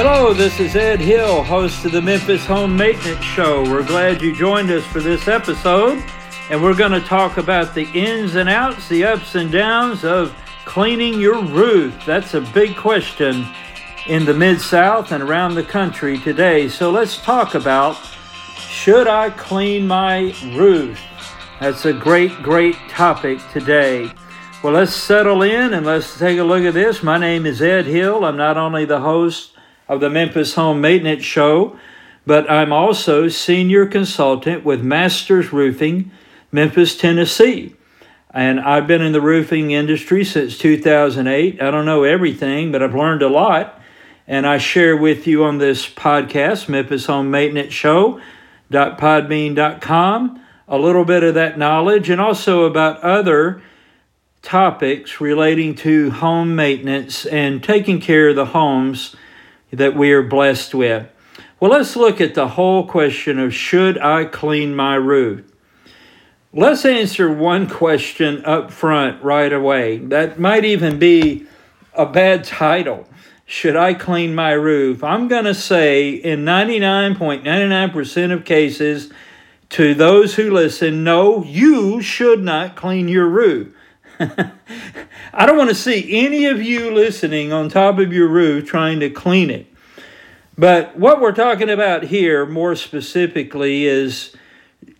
Hello, this is Ed Hill, host of the Memphis Home Maintenance Show. We're glad you joined us for this episode, and we're going to talk about the ins and outs, the ups and downs of cleaning your roof. That's a big question in the Mid South and around the country today. So let's talk about should I clean my roof? That's a great, great topic today. Well, let's settle in and let's take a look at this. My name is Ed Hill. I'm not only the host of the Memphis Home Maintenance Show, but I'm also senior consultant with Masters Roofing, Memphis, Tennessee. And I've been in the roofing industry since 2008. I don't know everything, but I've learned a lot. And I share with you on this podcast, Memphis Home Maintenance Show, .podbean.com, a little bit of that knowledge and also about other topics relating to home maintenance and taking care of the homes that we are blessed with. Well, let's look at the whole question of should I clean my roof? Let's answer one question up front right away. That might even be a bad title. Should I clean my roof? I'm going to say in 99.99% of cases to those who listen, no, you should not clean your roof. I don't want to see any of you listening on top of your roof trying to clean it. But what we're talking about here more specifically is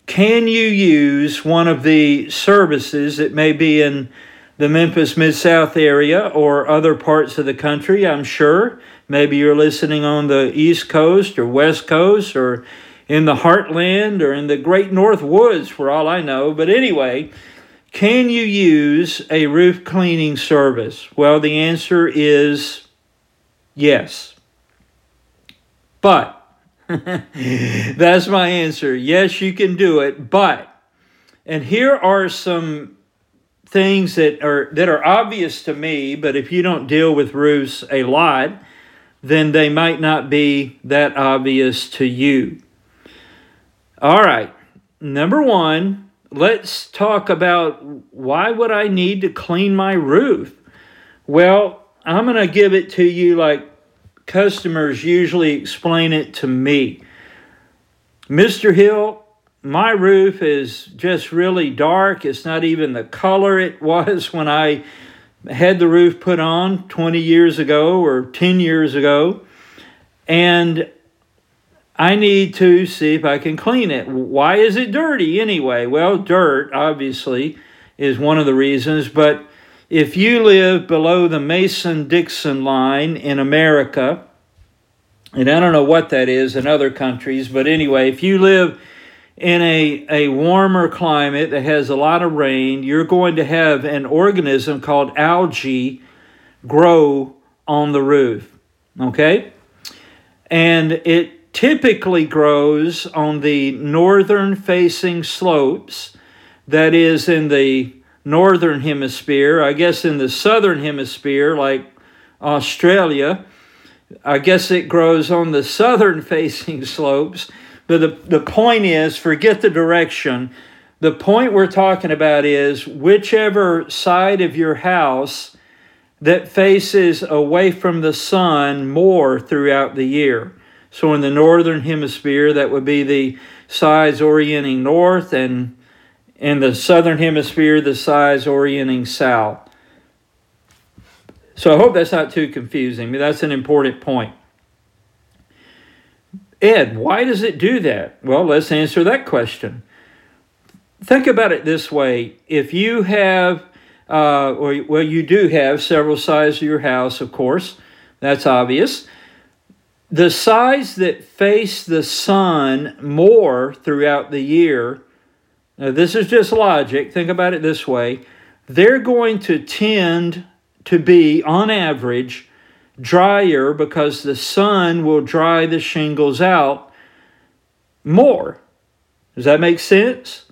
can you use one of the services that may be in the Memphis Mid South area or other parts of the country? I'm sure. Maybe you're listening on the East Coast or West Coast or in the heartland or in the great North Woods, for all I know. But anyway, can you use a roof cleaning service? Well, the answer is yes. But that's my answer. Yes, you can do it, but and here are some things that are that are obvious to me, but if you don't deal with roofs a lot, then they might not be that obvious to you. All right. Number 1, let's talk about why would I need to clean my roof? Well, I'm going to give it to you like customers usually explain it to me. Mr. Hill, my roof is just really dark. It's not even the color it was when I had the roof put on 20 years ago or 10 years ago. And I need to see if I can clean it. Why is it dirty anyway? Well, dirt, obviously, is one of the reasons, but if you live below the Mason Dixon line in America, and I don't know what that is in other countries, but anyway, if you live in a, a warmer climate that has a lot of rain, you're going to have an organism called algae grow on the roof. Okay? And it typically grows on the northern facing slopes, that is, in the northern hemisphere. I guess in the southern hemisphere, like Australia, I guess it grows on the southern facing slopes. But the, the point is forget the direction. The point we're talking about is whichever side of your house that faces away from the sun more throughout the year. So in the northern hemisphere, that would be the sides orienting north, and in the southern hemisphere, the sides orienting south. So I hope that's not too confusing, but that's an important point. Ed, why does it do that? Well, let's answer that question. Think about it this way if you have, uh, or, well, you do have several sides of your house, of course, that's obvious. The sides that face the sun more throughout the year now, this is just logic. Think about it this way they're going to tend to be, on average, drier because the sun will dry the shingles out more. Does that make sense?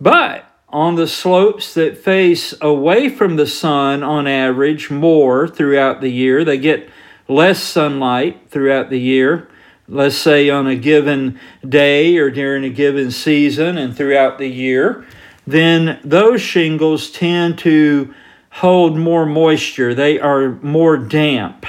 But on the slopes that face away from the sun, on average, more throughout the year, they get less sunlight throughout the year let's say on a given day or during a given season and throughout the year, then those shingles tend to hold more moisture. They are more damp.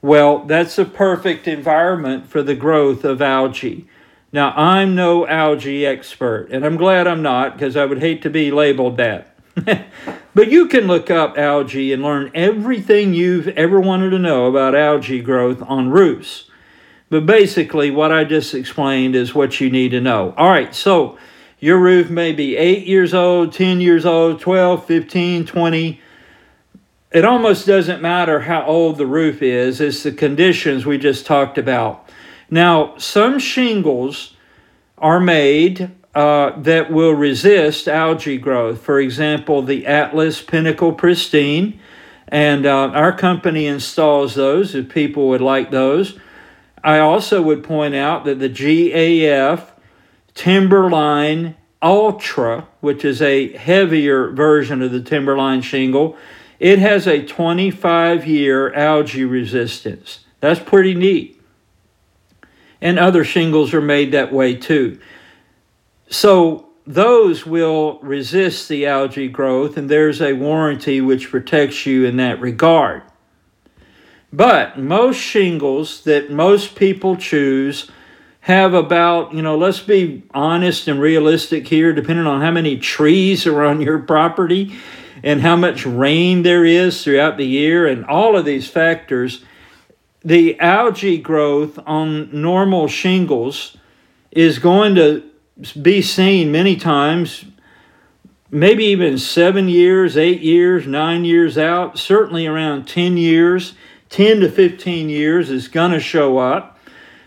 Well, that's a perfect environment for the growth of algae. Now, I'm no algae expert, and I'm glad I'm not because I would hate to be labeled that. but you can look up algae and learn everything you've ever wanted to know about algae growth on roofs. But basically, what I just explained is what you need to know. All right, so your roof may be 8 years old, 10 years old, 12, 15, 20. It almost doesn't matter how old the roof is, it's the conditions we just talked about. Now, some shingles are made uh, that will resist algae growth. For example, the Atlas Pinnacle Pristine, and uh, our company installs those if people would like those. I also would point out that the GAF Timberline Ultra, which is a heavier version of the Timberline shingle, it has a 25 year algae resistance. That's pretty neat and other shingles are made that way too. So those will resist the algae growth, and there's a warranty which protects you in that regard. But most shingles that most people choose have about, you know, let's be honest and realistic here, depending on how many trees are on your property and how much rain there is throughout the year, and all of these factors the algae growth on normal shingles is going to be seen many times, maybe even seven years, eight years, nine years out, certainly around 10 years, 10 to 15 years is going to show up.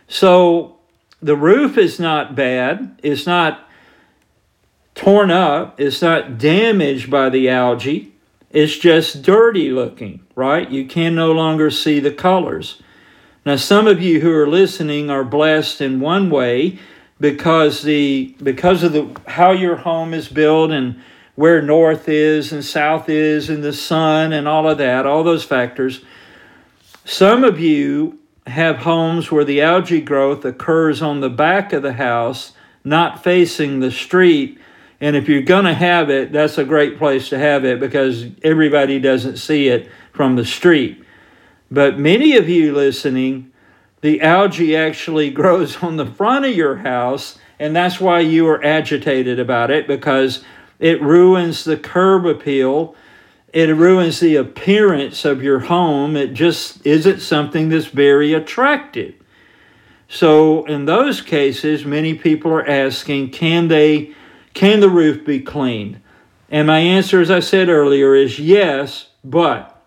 So the roof is not bad, it's not torn up, it's not damaged by the algae. It's just dirty looking, right? You can no longer see the colors. Now, some of you who are listening are blessed in one way because the because of the how your home is built and where north is and south is and the sun and all of that, all those factors. Some of you have homes where the algae growth occurs on the back of the house, not facing the street, and if you're going to have it, that's a great place to have it because everybody doesn't see it from the street. But many of you listening, the algae actually grows on the front of your house, and that's why you are agitated about it because it ruins the curb appeal. It ruins the appearance of your home. It just isn't something that's very attractive. So, in those cases, many people are asking can they can the roof be cleaned? And my answer, as I said earlier, is yes, but.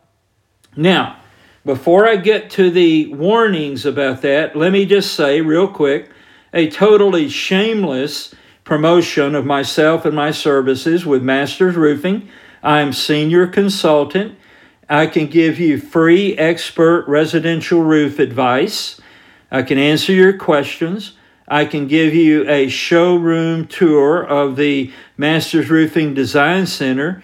Now, before I get to the warnings about that, let me just say real quick a totally shameless promotion of myself and my services with Masters Roofing. I'm senior consultant. I can give you free expert residential roof advice. I can answer your questions. I can give you a showroom tour of the Masters Roofing Design Center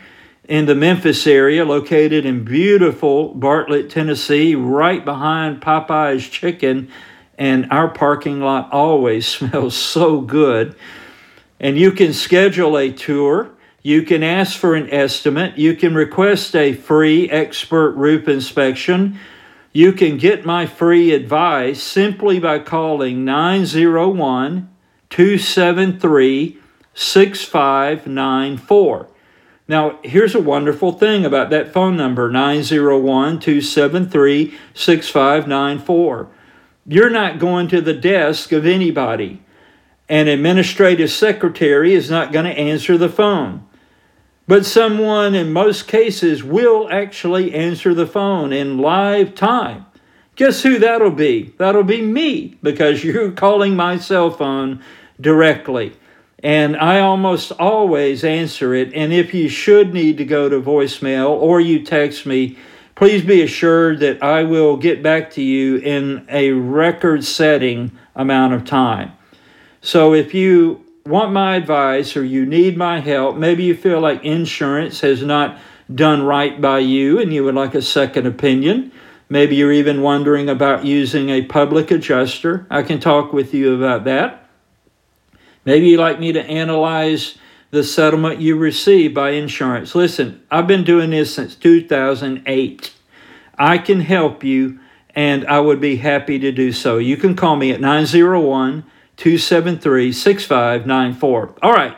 in the Memphis area, located in beautiful Bartlett, Tennessee, right behind Popeye's Chicken. And our parking lot always smells so good. And you can schedule a tour. You can ask for an estimate. You can request a free expert roof inspection. You can get my free advice simply by calling 901 273 6594. Now, here's a wonderful thing about that phone number 901 273 6594. You're not going to the desk of anybody. An administrative secretary is not going to answer the phone. But someone in most cases will actually answer the phone in live time. Guess who that'll be? That'll be me because you're calling my cell phone directly. And I almost always answer it. And if you should need to go to voicemail or you text me, please be assured that I will get back to you in a record setting amount of time. So if you want my advice or you need my help, maybe you feel like insurance has not done right by you and you would like a second opinion. Maybe you're even wondering about using a public adjuster. I can talk with you about that. Maybe you'd like me to analyze the settlement you received by insurance. Listen, I've been doing this since 2008. I can help you and I would be happy to do so. You can call me at 901 273 6594. All right.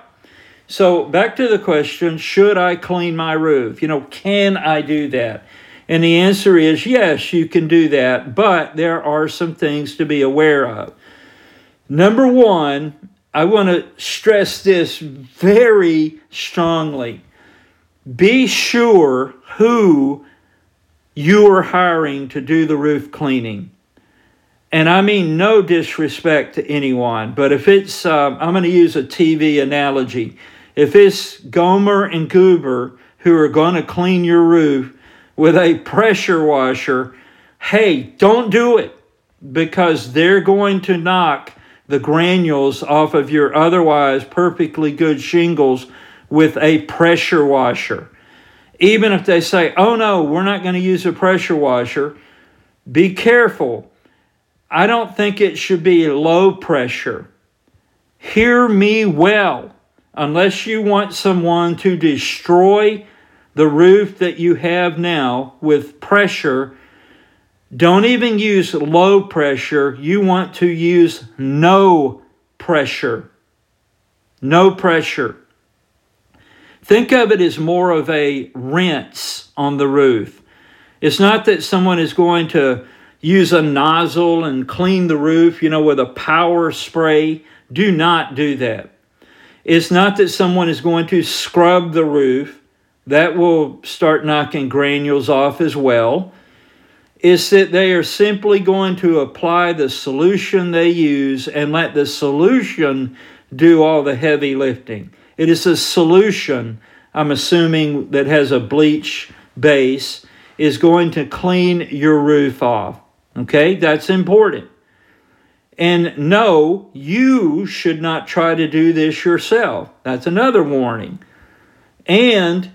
So back to the question should I clean my roof? You know, can I do that? And the answer is yes, you can do that, but there are some things to be aware of. Number one, I want to stress this very strongly. Be sure who you are hiring to do the roof cleaning. And I mean no disrespect to anyone, but if it's, um, I'm going to use a TV analogy. If it's Gomer and Goober who are going to clean your roof with a pressure washer, hey, don't do it because they're going to knock the granules off of your otherwise perfectly good shingles with a pressure washer. Even if they say, oh no, we're not going to use a pressure washer, be careful. I don't think it should be low pressure. Hear me well. Unless you want someone to destroy the roof that you have now with pressure, don't even use low pressure. You want to use no pressure. No pressure. Think of it as more of a rinse on the roof. It's not that someone is going to use a nozzle and clean the roof, you know, with a power spray. Do not do that. It's not that someone is going to scrub the roof. That will start knocking granules off as well is that they are simply going to apply the solution they use and let the solution do all the heavy lifting. It is a solution, I'm assuming, that has a bleach base, is going to clean your roof off. Okay, that's important. And no, you should not try to do this yourself. That's another warning. And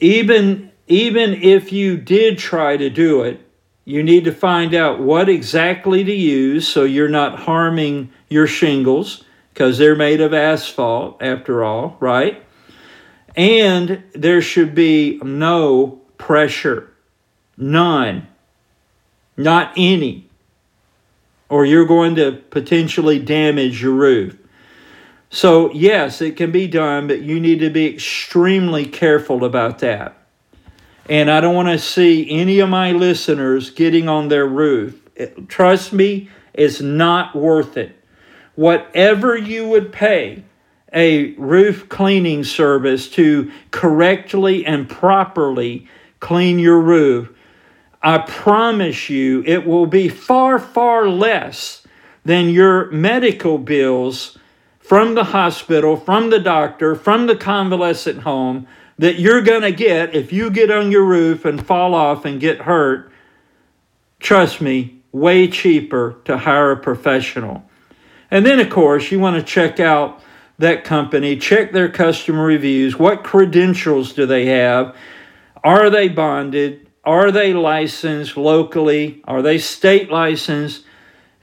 even even if you did try to do it, you need to find out what exactly to use so you're not harming your shingles because they're made of asphalt after all, right? And there should be no pressure. None. Not any. Or you're going to potentially damage your roof. So, yes, it can be done, but you need to be extremely careful about that. And I don't want to see any of my listeners getting on their roof. Trust me, it's not worth it. Whatever you would pay a roof cleaning service to correctly and properly clean your roof, I promise you it will be far, far less than your medical bills from the hospital, from the doctor, from the convalescent home that you're going to get if you get on your roof and fall off and get hurt, trust me, way cheaper to hire a professional. And then, of course, you want to check out that company, check their customer reviews. What credentials do they have? Are they bonded? Are they licensed locally? Are they state licensed?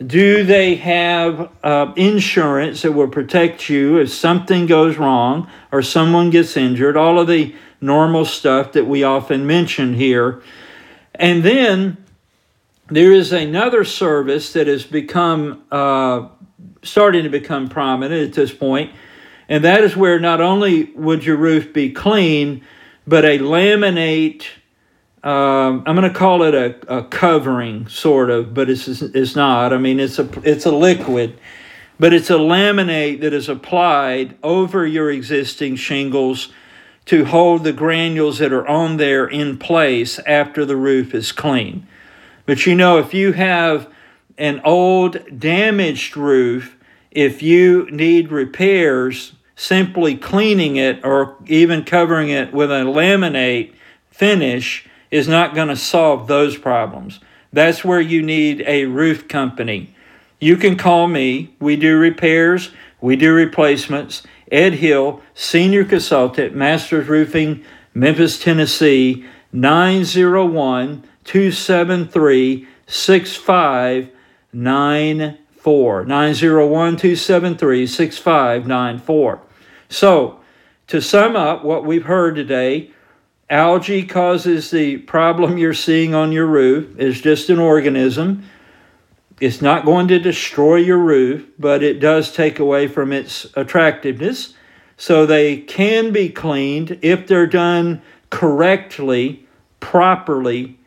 Do they have uh, insurance that will protect you if something goes wrong or someone gets injured? All of the normal stuff that we often mention here. And then there is another service that has become uh, starting to become prominent at this point, and that is where not only would your roof be clean, but a laminate um, I'm going to call it a, a covering, sort of, but it's, it's not. I mean, it's a, it's a liquid, but it's a laminate that is applied over your existing shingles to hold the granules that are on there in place after the roof is clean. But you know, if you have an old damaged roof, if you need repairs, simply cleaning it or even covering it with a laminate finish is not going to solve those problems. That's where you need a roof company. You can call me. We do repairs, we do replacements. Ed Hill, Senior Consultant, Masters Roofing, Memphis, Tennessee, 901 273 6594. 901 273 6594. So, to sum up what we've heard today, algae causes the problem you're seeing on your roof. It's just an organism. It's not going to destroy your roof, but it does take away from its attractiveness. So they can be cleaned if they're done correctly, properly.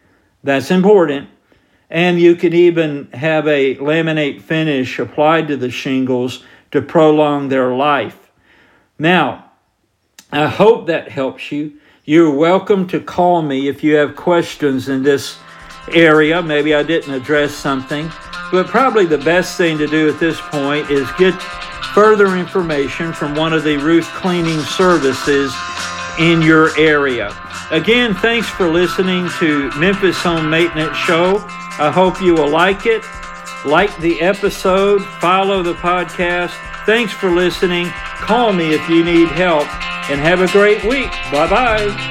That's important. And you can even have a laminate finish applied to the shingles to prolong their life. Now, I hope that helps you. You're welcome to call me if you have questions in this area. Maybe I didn't address something, but probably the best thing to do at this point is get further information from one of the roof cleaning services in your area. Again, thanks for listening to Memphis Home Maintenance Show. I hope you will like it. Like the episode, follow the podcast. Thanks for listening. Call me if you need help, and have a great week. Bye bye.